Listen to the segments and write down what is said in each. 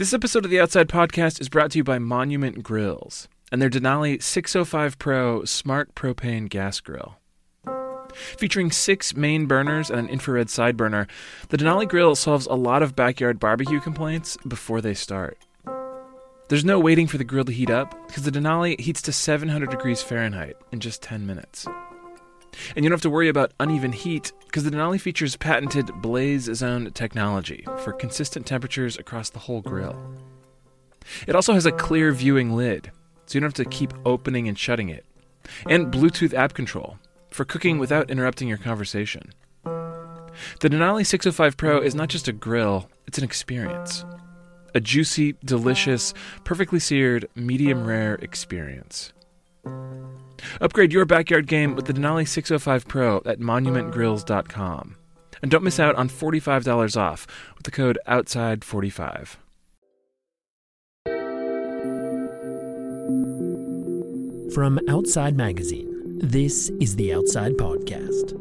This episode of the Outside Podcast is brought to you by Monument Grills and their Denali 605 Pro Smart Propane Gas Grill. Featuring six main burners and an infrared side burner, the Denali grill solves a lot of backyard barbecue complaints before they start. There's no waiting for the grill to heat up because the Denali heats to 700 degrees Fahrenheit in just 10 minutes. And you don't have to worry about uneven heat because the Denali features patented Blaze Zone technology for consistent temperatures across the whole grill. It also has a clear viewing lid, so you don't have to keep opening and shutting it, and Bluetooth app control for cooking without interrupting your conversation. The Denali 605 Pro is not just a grill, it's an experience. A juicy, delicious, perfectly seared, medium rare experience. Upgrade your backyard game with the Denali 605 Pro at monumentgrills.com. And don't miss out on $45 off with the code OUTSIDE45. From Outside Magazine, this is the Outside Podcast.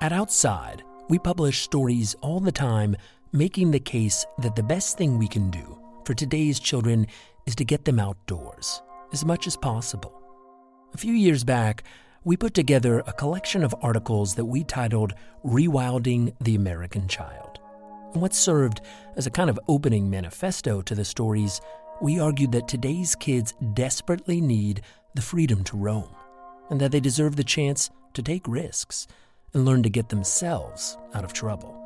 At Outside, we publish stories all the time making the case that the best thing we can do for today's children is to get them outdoors as much as possible. A few years back, we put together a collection of articles that we titled Rewilding the American Child. And what served as a kind of opening manifesto to the stories, we argued that today's kids desperately need the freedom to roam, and that they deserve the chance to take risks and learn to get themselves out of trouble.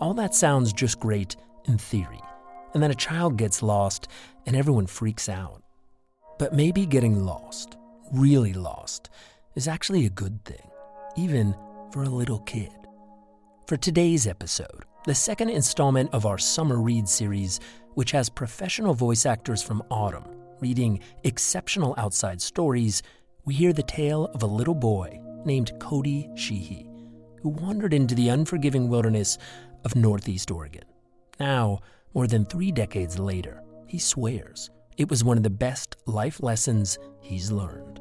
All that sounds just great in theory, and then a child gets lost and everyone freaks out. But maybe getting lost, really lost, is actually a good thing, even for a little kid. For today's episode, the second installment of our Summer Read series, which has professional voice actors from Audm reading exceptional outside stories, we hear the tale of a little boy named Cody Sheehy who wandered into the unforgiving wilderness of Northeast Oregon. Now, more than three decades later, he swears it was one of the best life lessons he's learned.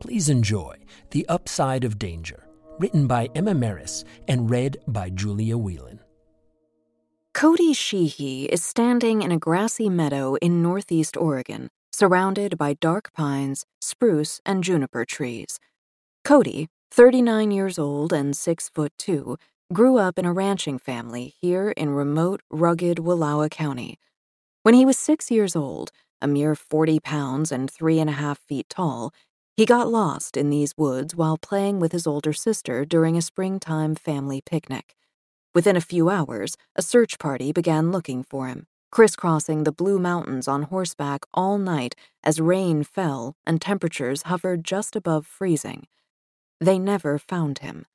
Please enjoy The Upside of Danger, written by Emma Marris and read by Julia Whelan. Cody Sheehy is standing in a grassy meadow in northeast Oregon, surrounded by dark pines, spruce, and juniper trees. Cody, 39 years old and 6 foot 2, grew up in a ranching family here in remote, rugged Wallowa County. When he was 6 years old, a mere 40 pounds and three and a half feet tall, he got lost in these woods while playing with his older sister during a springtime family picnic. Within a few hours, a search party began looking for him, crisscrossing the Blue Mountains on horseback all night as rain fell and temperatures hovered just above freezing. They never found him.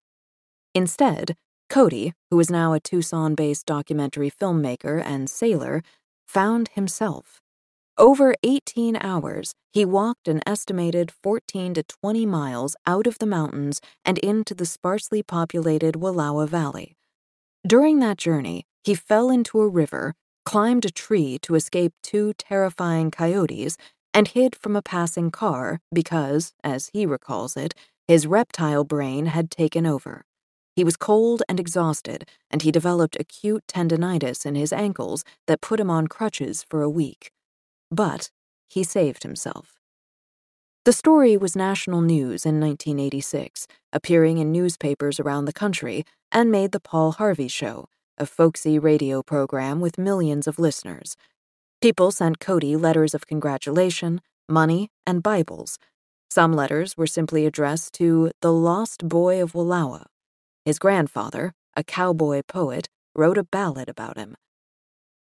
Instead, Cody, who is now a Tucson based documentary filmmaker and sailor, found himself. Over 18 hours, he walked an estimated 14 to 20 miles out of the mountains and into the sparsely populated Wallowa Valley. During that journey, he fell into a river, climbed a tree to escape two terrifying coyotes, and hid from a passing car because, as he recalls it, his reptile brain had taken over. He was cold and exhausted, and he developed acute tendonitis in his ankles that put him on crutches for a week. But he saved himself. The story was national news in 1986, appearing in newspapers around the country, and made The Paul Harvey Show, a folksy radio program with millions of listeners. People sent Cody letters of congratulation, money, and Bibles, some letters were simply addressed to the lost boy of Wallowa. His grandfather, a cowboy poet, wrote a ballad about him.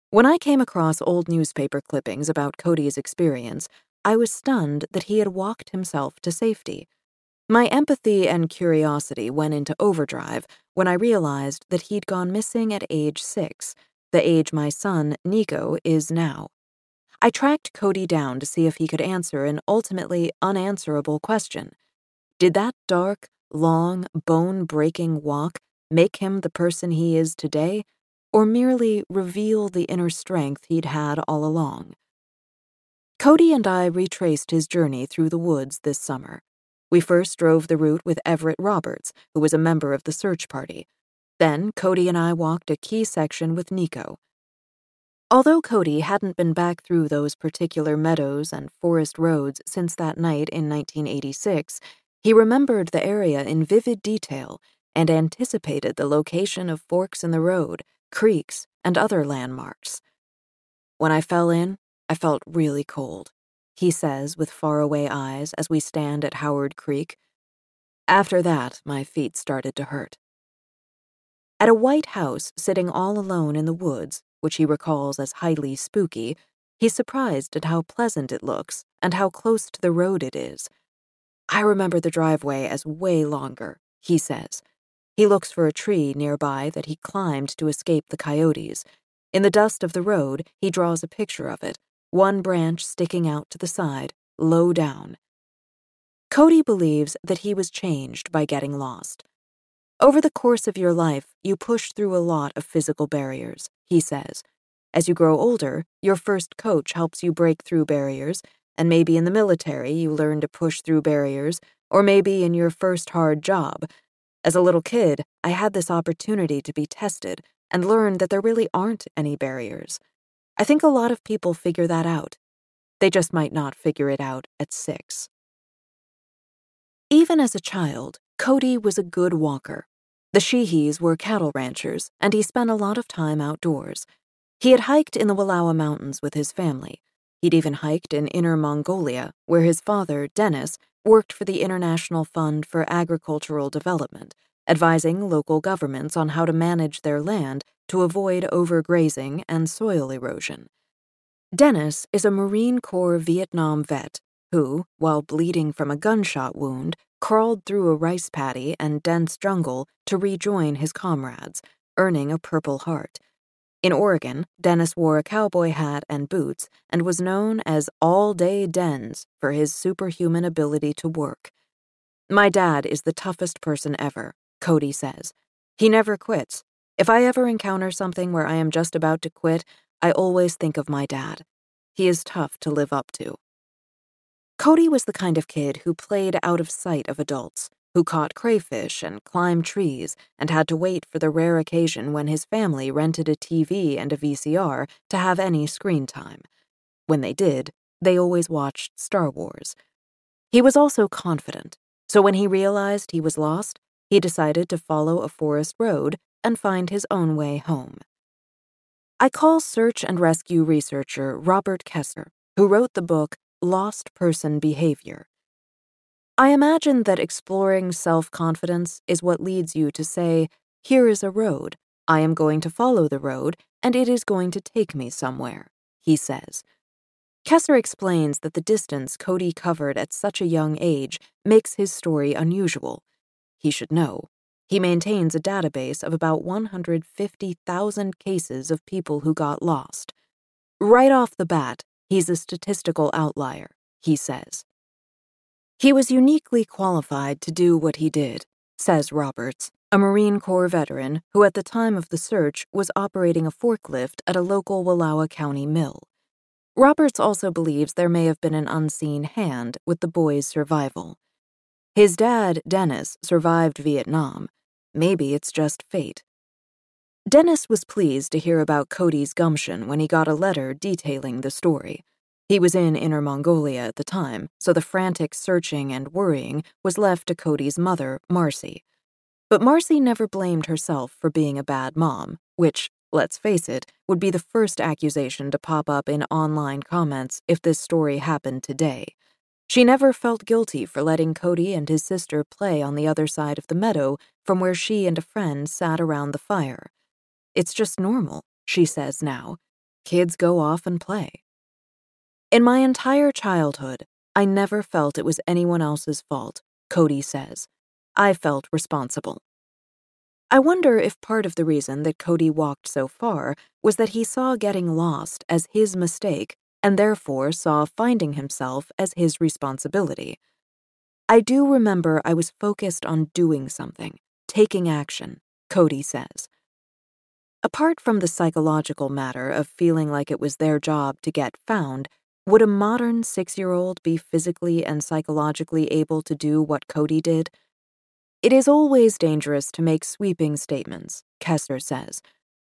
When I came across old newspaper clippings about Cody's experience, I was stunned that he had walked himself to safety. My empathy and curiosity went into overdrive when I realized that he'd gone missing at age six, the age my son, Nico, is now. I tracked Cody down to see if he could answer an ultimately unanswerable question. Did that dark, long, bone breaking walk make him the person he is today, or merely reveal the inner strength he'd had all along? Cody and I retraced his journey through the woods this summer. We first drove the route with Everett Roberts, who was a member of the search party. Then Cody and I walked a key section with Nico. Although Cody hadn't been back through those particular meadows and forest roads since that night in 1986, he remembered the area in vivid detail and anticipated the location of forks in the road, creeks, and other landmarks. When I fell in, I felt really cold, he says with faraway eyes as we stand at Howard Creek. After that, my feet started to hurt. At a white house sitting all alone in the woods, which he recalls as highly spooky, he's surprised at how pleasant it looks and how close to the road it is. I remember the driveway as way longer, he says. He looks for a tree nearby that he climbed to escape the coyotes. In the dust of the road, he draws a picture of it, one branch sticking out to the side, low down. Cody believes that he was changed by getting lost. Over the course of your life, you push through a lot of physical barriers, he says. As you grow older, your first coach helps you break through barriers, and maybe in the military you learn to push through barriers, or maybe in your first hard job. As a little kid, I had this opportunity to be tested and learn that there really aren't any barriers. I think a lot of people figure that out. They just might not figure it out at six. Even as a child, Cody was a good walker. The Sheehys were cattle ranchers, and he spent a lot of time outdoors. He had hiked in the Wallowa Mountains with his family. He'd even hiked in Inner Mongolia, where his father, Dennis, worked for the International Fund for Agricultural Development, advising local governments on how to manage their land to avoid overgrazing and soil erosion. Dennis is a Marine Corps Vietnam vet who, while bleeding from a gunshot wound, crawled through a rice paddy and dense jungle to rejoin his comrades, earning a Purple Heart. In Oregon, Dennis wore a cowboy hat and boots and was known as All Day Dens for his superhuman ability to work. My dad is the toughest person ever, Cody says. He never quits. If I ever encounter something where I am just about to quit, I always think of my dad. He is tough to live up to. Cody was the kind of kid who played out of sight of adults, who caught crayfish and climbed trees and had to wait for the rare occasion when his family rented a TV and a VCR to have any screen time. When they did, they always watched Star Wars. He was also confident, so when he realized he was lost, he decided to follow a forest road and find his own way home. I call search and rescue researcher Robert Koester, who wrote the book lost person behavior. I imagine that exploring self confidence is what leads you to say, Here is a road. I am going to follow the road, and it is going to take me somewhere, he says. Koester explains that the distance Cody covered at such a young age makes his story unusual. He should know. He maintains a database of about 150,000 cases of people who got lost. Right off the bat, He's a statistical outlier, he says. He was uniquely qualified to do what he did, says Roberts, a Marine Corps veteran who at the time of the search was operating a forklift at a local Wallowa County mill. Roberts also believes there may have been an unseen hand with the boy's survival. His dad, Dennis, survived Vietnam. Maybe it's just fate. Dennis was pleased to hear about Cody's gumption when he got a letter detailing the story. He was in Inner Mongolia at the time, so the frantic searching and worrying was left to Cody's mother, Marcy. But Marcy never blamed herself for being a bad mom, which, let's face it, would be the first accusation to pop up in online comments if this story happened today. She never felt guilty for letting Cody and his sister play on the other side of the meadow from where she and a friend sat around the fire. It's just normal, she says now. Kids go off and play. In my entire childhood, I never felt it was anyone else's fault, Cody says. I felt responsible. I wonder if part of the reason that Cody walked so far was that he saw getting lost as his mistake and therefore saw finding himself as his responsibility. I do remember I was focused on doing something, taking action, Cody says. Apart from the psychological matter of feeling like it was their job to get found, would a modern six year old be physically and psychologically able to do what Cody did? It is always dangerous to make sweeping statements, Koester says.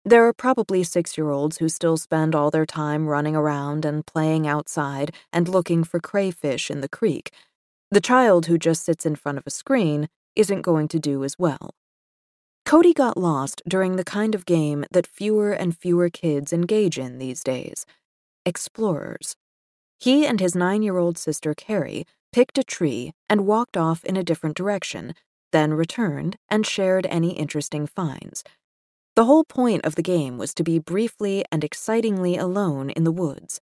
There are probably six year olds who still spend all their time running around and playing outside and looking for crayfish in the creek. The child who just sits in front of a screen isn't going to do as well. Cody got lost during the kind of game that fewer and fewer kids engage in these days explorers. He and his nine year old sister Carrie picked a tree and walked off in a different direction, then returned and shared any interesting finds. The whole point of the game was to be briefly and excitingly alone in the woods.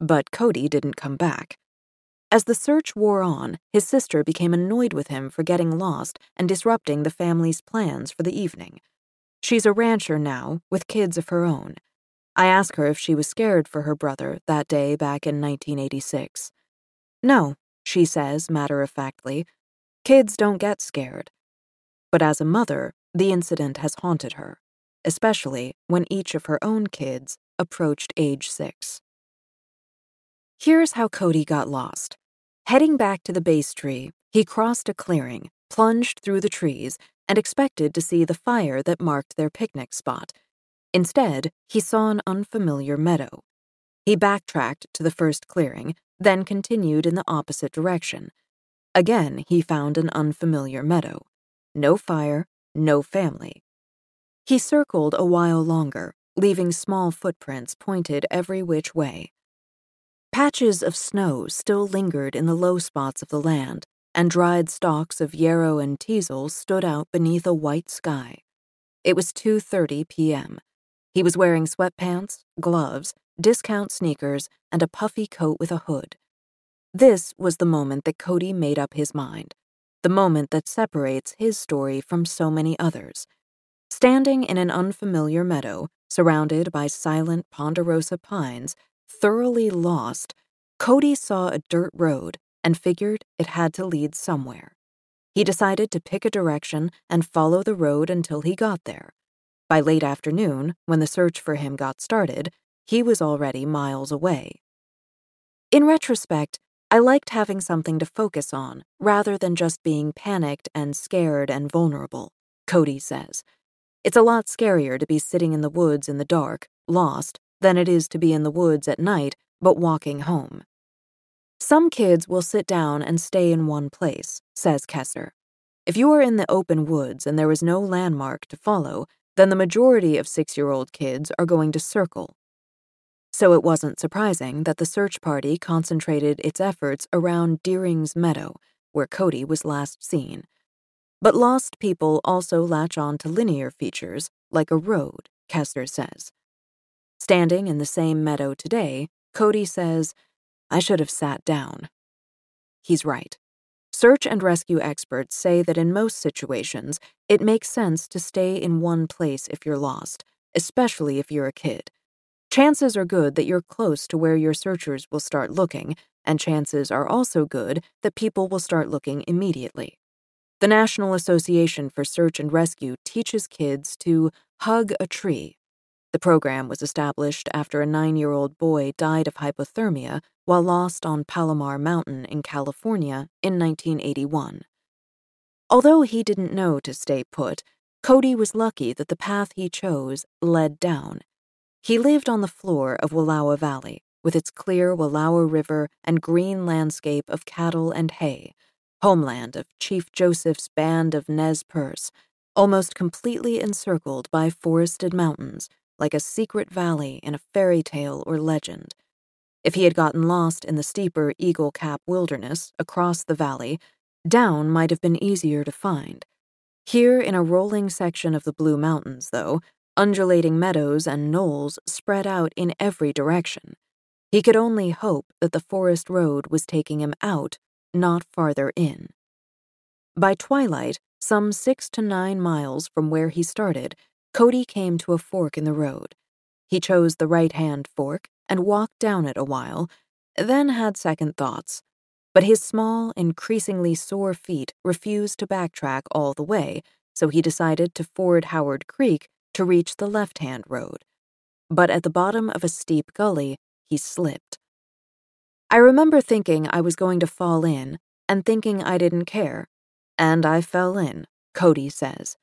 But Cody didn't come back. As the search wore on, his sister became annoyed with him for getting lost and disrupting the family's plans for the evening. She's a rancher now, with kids of her own. I ask her if she was scared for her brother that day back in 1986. No, she says matter of factly. Kids don't get scared. But as a mother, the incident has haunted her, especially when each of her own kids approached age six. Here's how Cody got lost. Heading back to the base tree, he crossed a clearing, plunged through the trees, and expected to see the fire that marked their picnic spot Instead, he saw an unfamiliar meadow. He backtracked to the first clearing, then continued in the opposite direction. Again, he found an unfamiliar meadow. No fire, no family. He circled a while longer, leaving small footprints pointed every which way. Patches of snow still lingered in the low spots of the land, and dried stalks of yarrow and teasel stood out beneath a white sky. It was 2:30 p.m. He was wearing sweatpants, gloves, discount sneakers, and a puffy coat with a hood. This was the moment that Cody made up his mind, the moment that separates his story from so many others. Standing in an unfamiliar meadow, surrounded by silent ponderosa pines, thoroughly lost, Cody saw a dirt road and figured it had to lead somewhere. He decided to pick a direction and follow the road until he got there. By late afternoon, when the search for him got started, he was already miles away. In retrospect, I liked having something to focus on rather than just being panicked and scared and vulnerable, Cody says. It's a lot scarier to be sitting in the woods in the dark, lost, than it is to be in the woods at night, but walking home. Some kids will sit down and stay in one place, says Koester. If you are in the open woods and there is no landmark to follow, then the majority of six year old kids are going to circle. So it wasn't surprising that the search party concentrated its efforts around Deering's Meadow, where Cody was last seen. But lost people also latch on to linear features, like a road, Koester says. Standing in the same meadow today, Cody says, I should have sat down. He's right. Search and rescue experts say that in most situations, it makes sense to stay in one place if you're lost, especially if you're a kid. Chances are good that you're close to where your searchers will start looking, and chances are also good that people will start looking immediately. The National Association for Search and Rescue teaches kids to hug a tree the program was established after a nine year old boy died of hypothermia while lost on Palomar Mountain in California in 1981. Although he didn't know to stay put, Cody was lucky that the path he chose led down. He lived on the floor of Wallowa Valley, with its clear Wallowa River and green landscape of cattle and hay, homeland of Chief Joseph's band of Nez Perce, almost completely encircled by forested mountains like a secret valley in a fairy tale or legend. If he had gotten lost in the steeper Eagle Cap wilderness across the valley, down might have been easier to find. Here, in a rolling section of the Blue Mountains, though, undulating meadows and knolls spread out in every direction. He could only hope that the forest road was taking him out, not farther in. By twilight, some six to nine miles from where he started, Cody came to a fork in the road. He chose the right hand fork and walked down it a while, then had second thoughts. But his small, increasingly sore feet refused to backtrack all the way, so he decided to ford Howard Creek to reach the left hand road. But at the bottom of a steep gully, he slipped. I remember thinking I was going to fall in and thinking I didn't care. And I fell in, Cody says.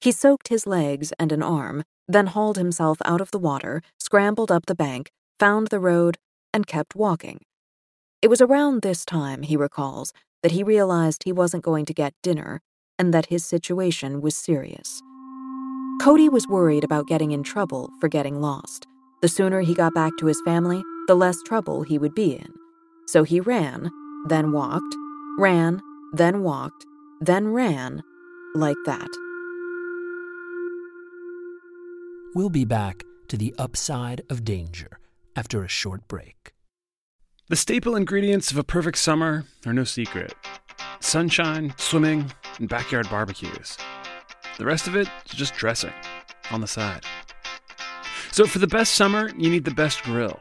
He soaked his legs and an arm, then hauled himself out of the water, scrambled up the bank, found the road, and kept walking. It was around this time, he recalls, that he realized he wasn't going to get dinner and that his situation was serious. Cody was worried about getting in trouble for getting lost. The sooner he got back to his family, the less trouble he would be in. So he ran, then walked, ran, then walked, then ran, like that. We'll be back to the upside of danger after a short break. The staple ingredients of a perfect summer are no secret sunshine, swimming, and backyard barbecues. The rest of it is just dressing on the side. So, for the best summer, you need the best grill.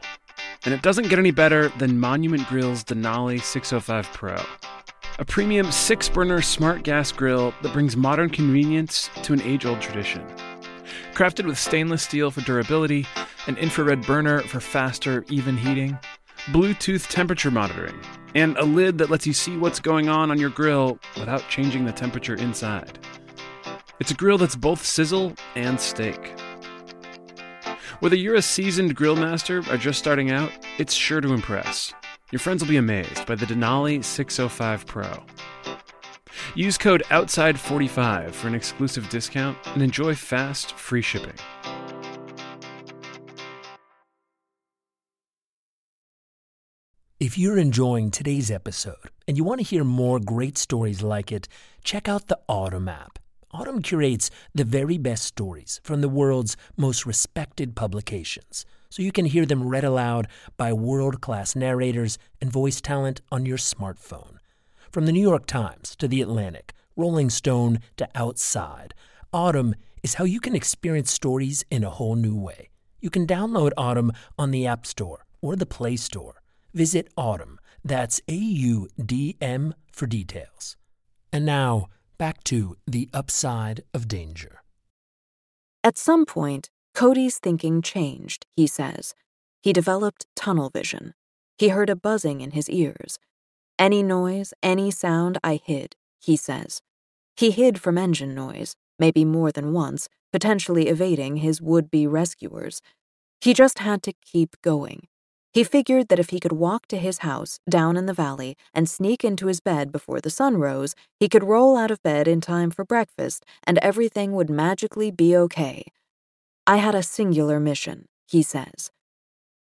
And it doesn't get any better than Monument Grill's Denali 605 Pro, a premium six burner smart gas grill that brings modern convenience to an age old tradition. Crafted with stainless steel for durability, an infrared burner for faster, even heating, Bluetooth temperature monitoring, and a lid that lets you see what's going on on your grill without changing the temperature inside. It's a grill that's both sizzle and steak. Whether you're a seasoned grill master or just starting out, it's sure to impress. Your friends will be amazed by the Denali 605 Pro. Use code OUTSIDE45 for an exclusive discount and enjoy fast, free shipping. If you're enjoying today's episode and you want to hear more great stories like it, check out the Audm app. Audm curates the very best stories from the world's most respected publications, so you can hear them read aloud by world class narrators and voice talent on your smartphone. From the New York Times to The Atlantic, Rolling Stone to Outside, Audm is how you can experience stories in a whole new way. You can download Audm on the App Store or the Play Store. Visit Audm, that's A U D M, for details. And now, back to the upside of danger. At some point, Cody's thinking changed, he says. He developed tunnel vision. He heard a buzzing in his ears. Any noise, any sound, I hid, he says. He hid from engine noise, maybe more than once, potentially evading his would be rescuers. He just had to keep going. He figured that if he could walk to his house down in the valley and sneak into his bed before the sun rose, he could roll out of bed in time for breakfast and everything would magically be okay. I had a singular mission, he says.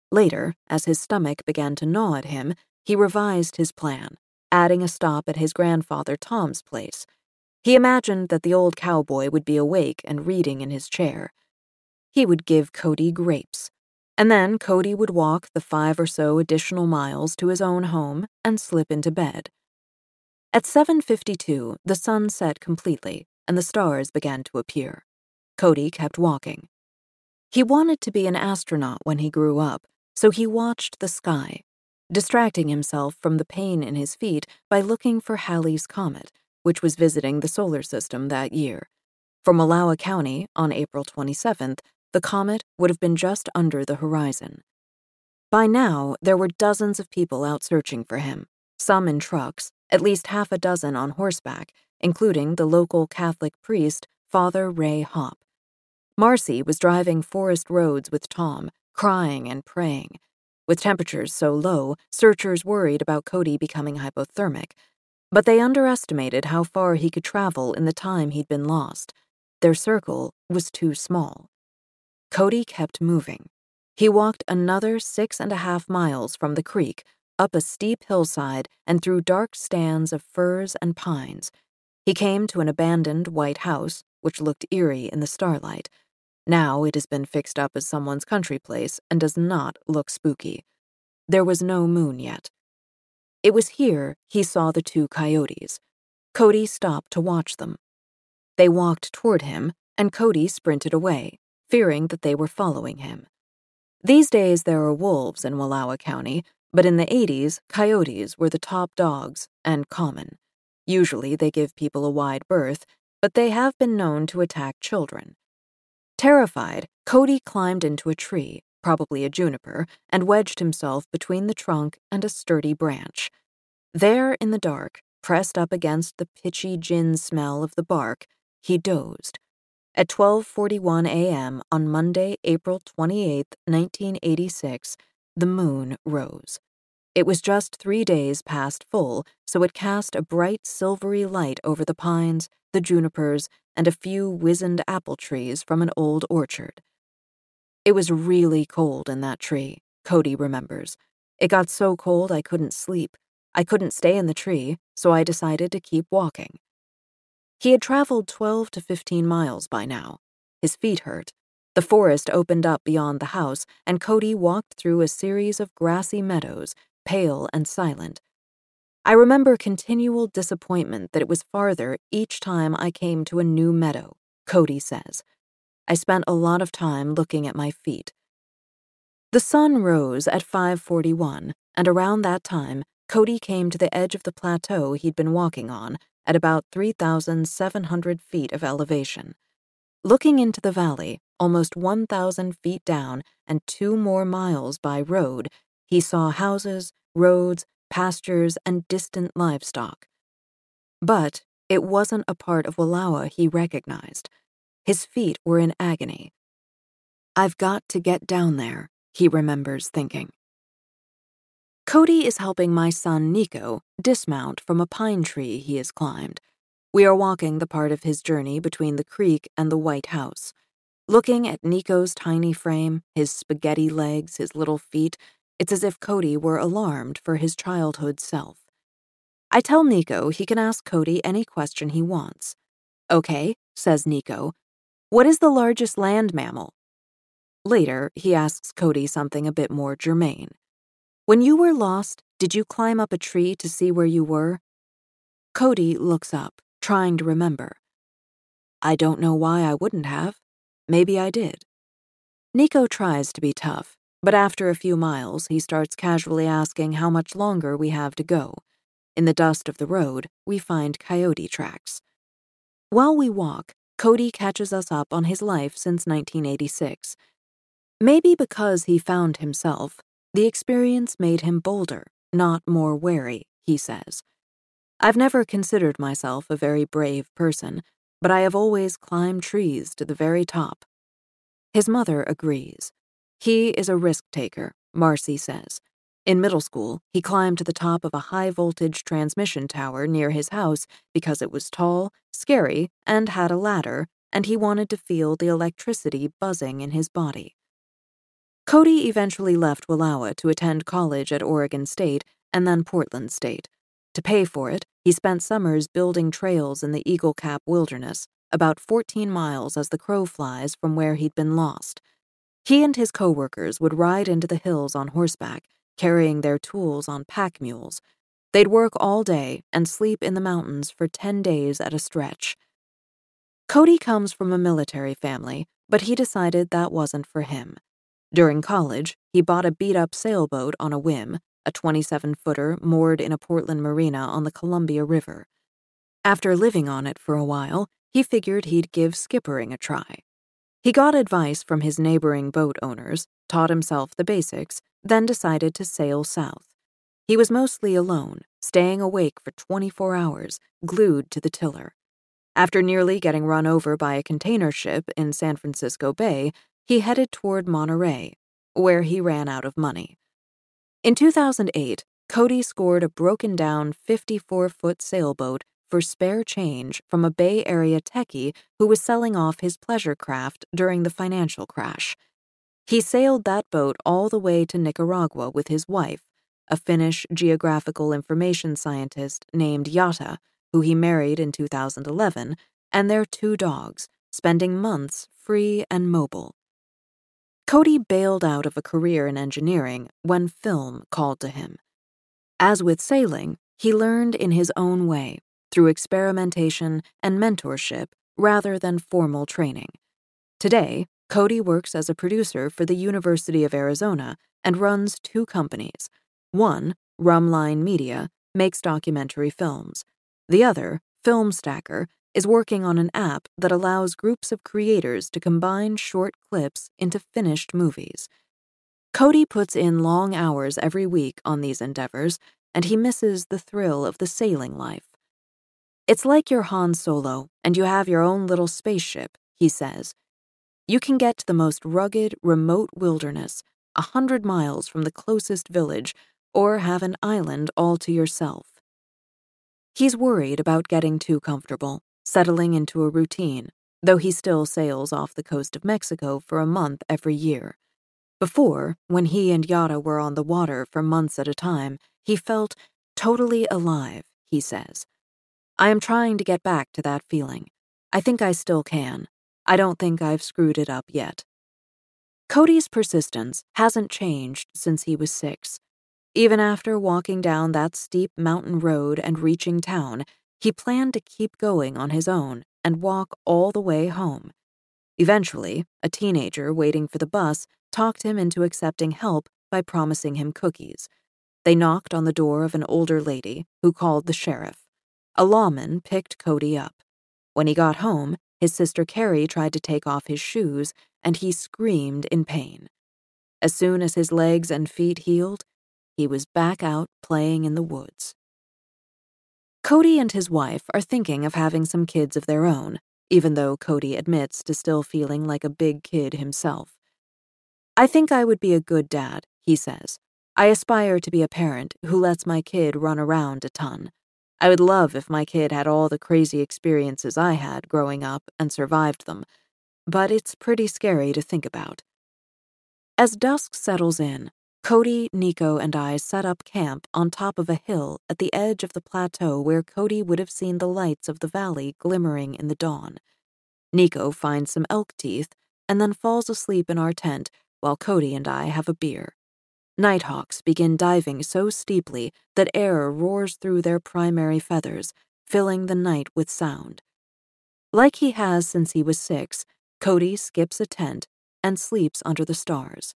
Later, as his stomach began to gnaw at him, he revised his plan, adding a stop at his grandfather Tom's place. He imagined that the old cowboy would be awake and reading in his chair. He would give Cody grapes and then Cody would walk the five or so additional miles to his own home and slip into bed. At 7:52, the sun set completely and the stars began to appear. Cody kept walking. He wanted to be an astronaut when he grew up, so he watched the sky, distracting himself from the pain in his feet by looking for Halley's Comet, which was visiting the solar system that year. For Wallowa County, on April 27th, the comet would have been just under the horizon. By now, there were dozens of people out searching for him, some in trucks, at least half a dozen on horseback, including the local Catholic priest, Father Ray Hopp. Marcy was driving forest roads with Tom, crying and praying. With temperatures so low, searchers worried about Cody becoming hypothermic, but they underestimated how far he could travel in the time he'd been lost. Their circle was too small. Cody kept moving. He walked another six and a half miles from the creek, up a steep hillside, and through dark stands of firs and pines. He came to an abandoned white house, which looked eerie in the starlight. Now it has been fixed up as someone's country place and does not look spooky. There was no moon yet. It was here he saw the two coyotes. Cody stopped to watch them. They walked toward him, and Cody sprinted away fearing that they were following him. These days there are wolves in Wallowa County, but in the 80s, coyotes were the top dogs and common. Usually they give people a wide berth, but they have been known to attack children. Terrified, Cody climbed into a tree, probably a juniper, and wedged himself between the trunk and a sturdy branch. There in the dark, pressed up against the pitchy gin smell of the bark, he dozed. At 12:41 a.m. on Monday, April 28, 1986, the moon rose. It was just 3 days past full, so it cast a bright silvery light over the pines, the junipers, and a few wizened apple trees from an old orchard. It was really cold in that tree, Cody remembers. It got so cold I couldn't sleep. I couldn't stay in the tree, so I decided to keep walking. He had traveled 12 to 15 miles by now. His feet hurt. The forest opened up beyond the house, and Cody walked through a series of grassy meadows, pale and silent. I remember continual disappointment that it was farther each time I came to a new meadow, Cody says. I spent a lot of time looking at my feet. The sun rose at 5:41, and around that time, Cody came to the edge of the plateau he'd been walking on at about 3,700 feet of elevation. Looking into the valley, almost 1,000 feet down and two more miles by road, he saw houses, roads, pastures, and distant livestock. But it wasn't a part of Wallowa he recognized. His feet were in agony. I've got to get down there, he remembers thinking. Cody is helping my son Nico dismount from a pine tree he has climbed. We are walking the part of his journey between the creek and the White House. Looking at Nico's tiny frame, his spaghetti legs, his little feet, it's as if Cody were alarmed for his childhood self. I tell Nico he can ask Cody any question he wants. Okay, says Nico. What is the largest land mammal? Later, he asks Cody something a bit more germane. When you were lost, did you climb up a tree to see where you were? Cody looks up, trying to remember. I don't know why I wouldn't have. Maybe I did. Nico tries to be tough, but after a few miles, he starts casually asking how much longer we have to go. In the dust of the road, we find coyote tracks. While we walk, Cody catches us up on his life since 1986. Maybe because he found himself, the experience made him bolder, not more wary, he says. I've never considered myself a very brave person, but I have always climbed trees to the very top. His mother agrees. He is a risk taker, Marcy says. In middle school, he climbed to the top of a high voltage transmission tower near his house because it was tall, scary, and had a ladder, and he wanted to feel the electricity buzzing in his body. Cody eventually left Wallowa to attend college at Oregon State and then Portland State. To pay for it, he spent summers building trails in the Eagle Cap Wilderness, about 14 miles as the crow flies from where he'd been lost. He and his coworkers would ride into the hills on horseback, carrying their tools on pack mules. They'd work all day and sleep in the mountains for 10 days at a stretch. Cody comes from a military family, but he decided that wasn't for him. During college, he bought a beat up sailboat on a whim, a 27 footer moored in a Portland marina on the Columbia River. After living on it for a while, he figured he'd give skippering a try. He got advice from his neighboring boat owners, taught himself the basics, then decided to sail south. He was mostly alone, staying awake for 24 hours, glued to the tiller. After nearly getting run over by a container ship in San Francisco Bay, he headed toward Monterey, where he ran out of money. In 2008, Cody scored a broken down 54 foot sailboat for spare change from a Bay Area techie who was selling off his pleasure craft during the financial crash. He sailed that boat all the way to Nicaragua with his wife, a Finnish geographical information scientist named Yata, who he married in 2011, and their two dogs, spending months free and mobile. Cody bailed out of a career in engineering when film called to him. As with sailing, he learned in his own way, through experimentation and mentorship rather than formal training. Today, Cody works as a producer for the University of Arizona and runs two companies. One, Rumline Media, makes documentary films. The other, Film Stacker, is working on an app that allows groups of creators to combine short clips into finished movies. Cody puts in long hours every week on these endeavors, and he misses the thrill of the sailing life. It's like you're Han Solo, and you have your own little spaceship, he says. You can get to the most rugged, remote wilderness, a hundred miles from the closest village, or have an island all to yourself. He's worried about getting too comfortable, settling into a routine, though he still sails off the coast of Mexico for a month every year. Before, when he and Yara were on the water for months at a time, he felt totally alive, he says. I am trying to get back to that feeling. I think I still can. I don't think I've screwed it up yet. Cody's persistence hasn't changed since he was six. Even after walking down that steep mountain road and reaching town, he planned to keep going on his own and walk all the way home. Eventually, a teenager waiting for the bus talked him into accepting help by promising him cookies. They knocked on the door of an older lady who called the sheriff. A lawman picked Cody up. When he got home, his sister Carrie tried to take off his shoes, and he screamed in pain. As soon as his legs and feet healed, he was back out playing in the woods. Cody and his wife are thinking of having some kids of their own, even though Cody admits to still feeling like a big kid himself. I think I would be a good dad, he says. I aspire to be a parent who lets my kid run around a ton. I would love if my kid had all the crazy experiences I had growing up and survived them, but it's pretty scary to think about. As dusk settles in, Cody, Nico, and I set up camp on top of a hill at the edge of the plateau where Cody would have seen the lights of the valley glimmering in the dawn. Nico finds some elk teeth and then falls asleep in our tent while Cody and I have a beer. Nighthawks begin diving so steeply that air roars through their primary feathers, filling the night with sound. Like he has since he was six, Cody skips a tent and sleeps under the stars.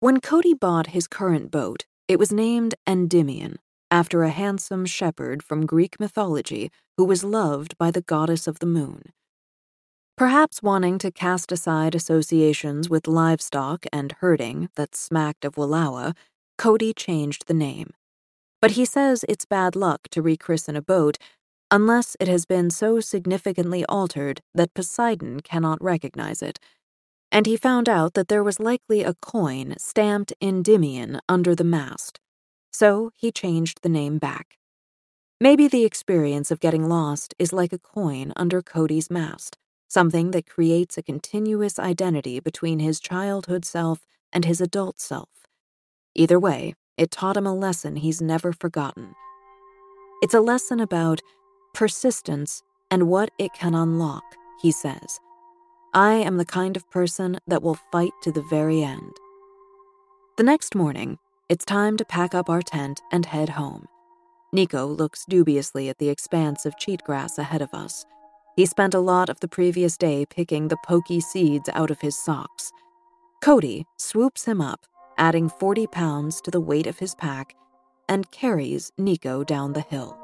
When Cody bought his current boat, it was named Endymion, after a handsome shepherd from Greek mythology who was loved by the goddess of the moon. Perhaps wanting to cast aside associations with livestock and herding that smacked of Wallowa, Cody changed the name. But he says it's bad luck to rechristen a boat unless it has been so significantly altered that Poseidon cannot recognize it. And he found out that there was likely a coin stamped Endymion under the mast. So he changed the name back. Maybe the experience of getting lost is like a coin under Cody's mast something that creates a continuous identity between his childhood self and his adult self. Either way, it taught him a lesson he's never forgotten. It's a lesson about persistence and what it can unlock, he says. I am the kind of person that will fight to the very end. The next morning, it's time to pack up our tent and head home. Nico looks dubiously at the expanse of cheatgrass ahead of us. He spent a lot of the previous day picking the pokey seeds out of his socks. Cody swoops him up, adding 40 pounds to the weight of his pack, and carries Nico down the hill.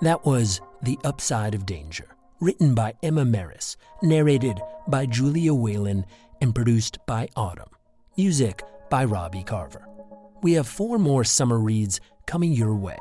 That was The Upside of Danger, written by Emma Marris, narrated by Julia Whelan, and produced by Audm. Music by Robbie Carver. We have four more summer reads coming your way.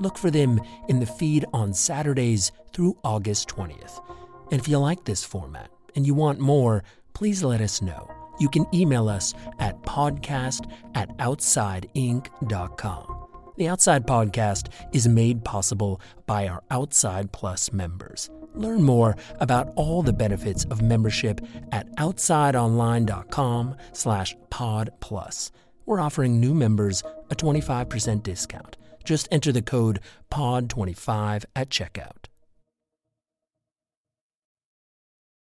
Look for them in the feed on Saturdays through August 20th. And if you like this format and you want more, please let us know. You can email us at podcast at outsideinc.com. The Outside Podcast is made possible by our Outside Plus members. Learn more about all the benefits of membership at outsideonline.com slash pod plus. We're offering new members a 25% discount. Just enter the code POD25 at checkout.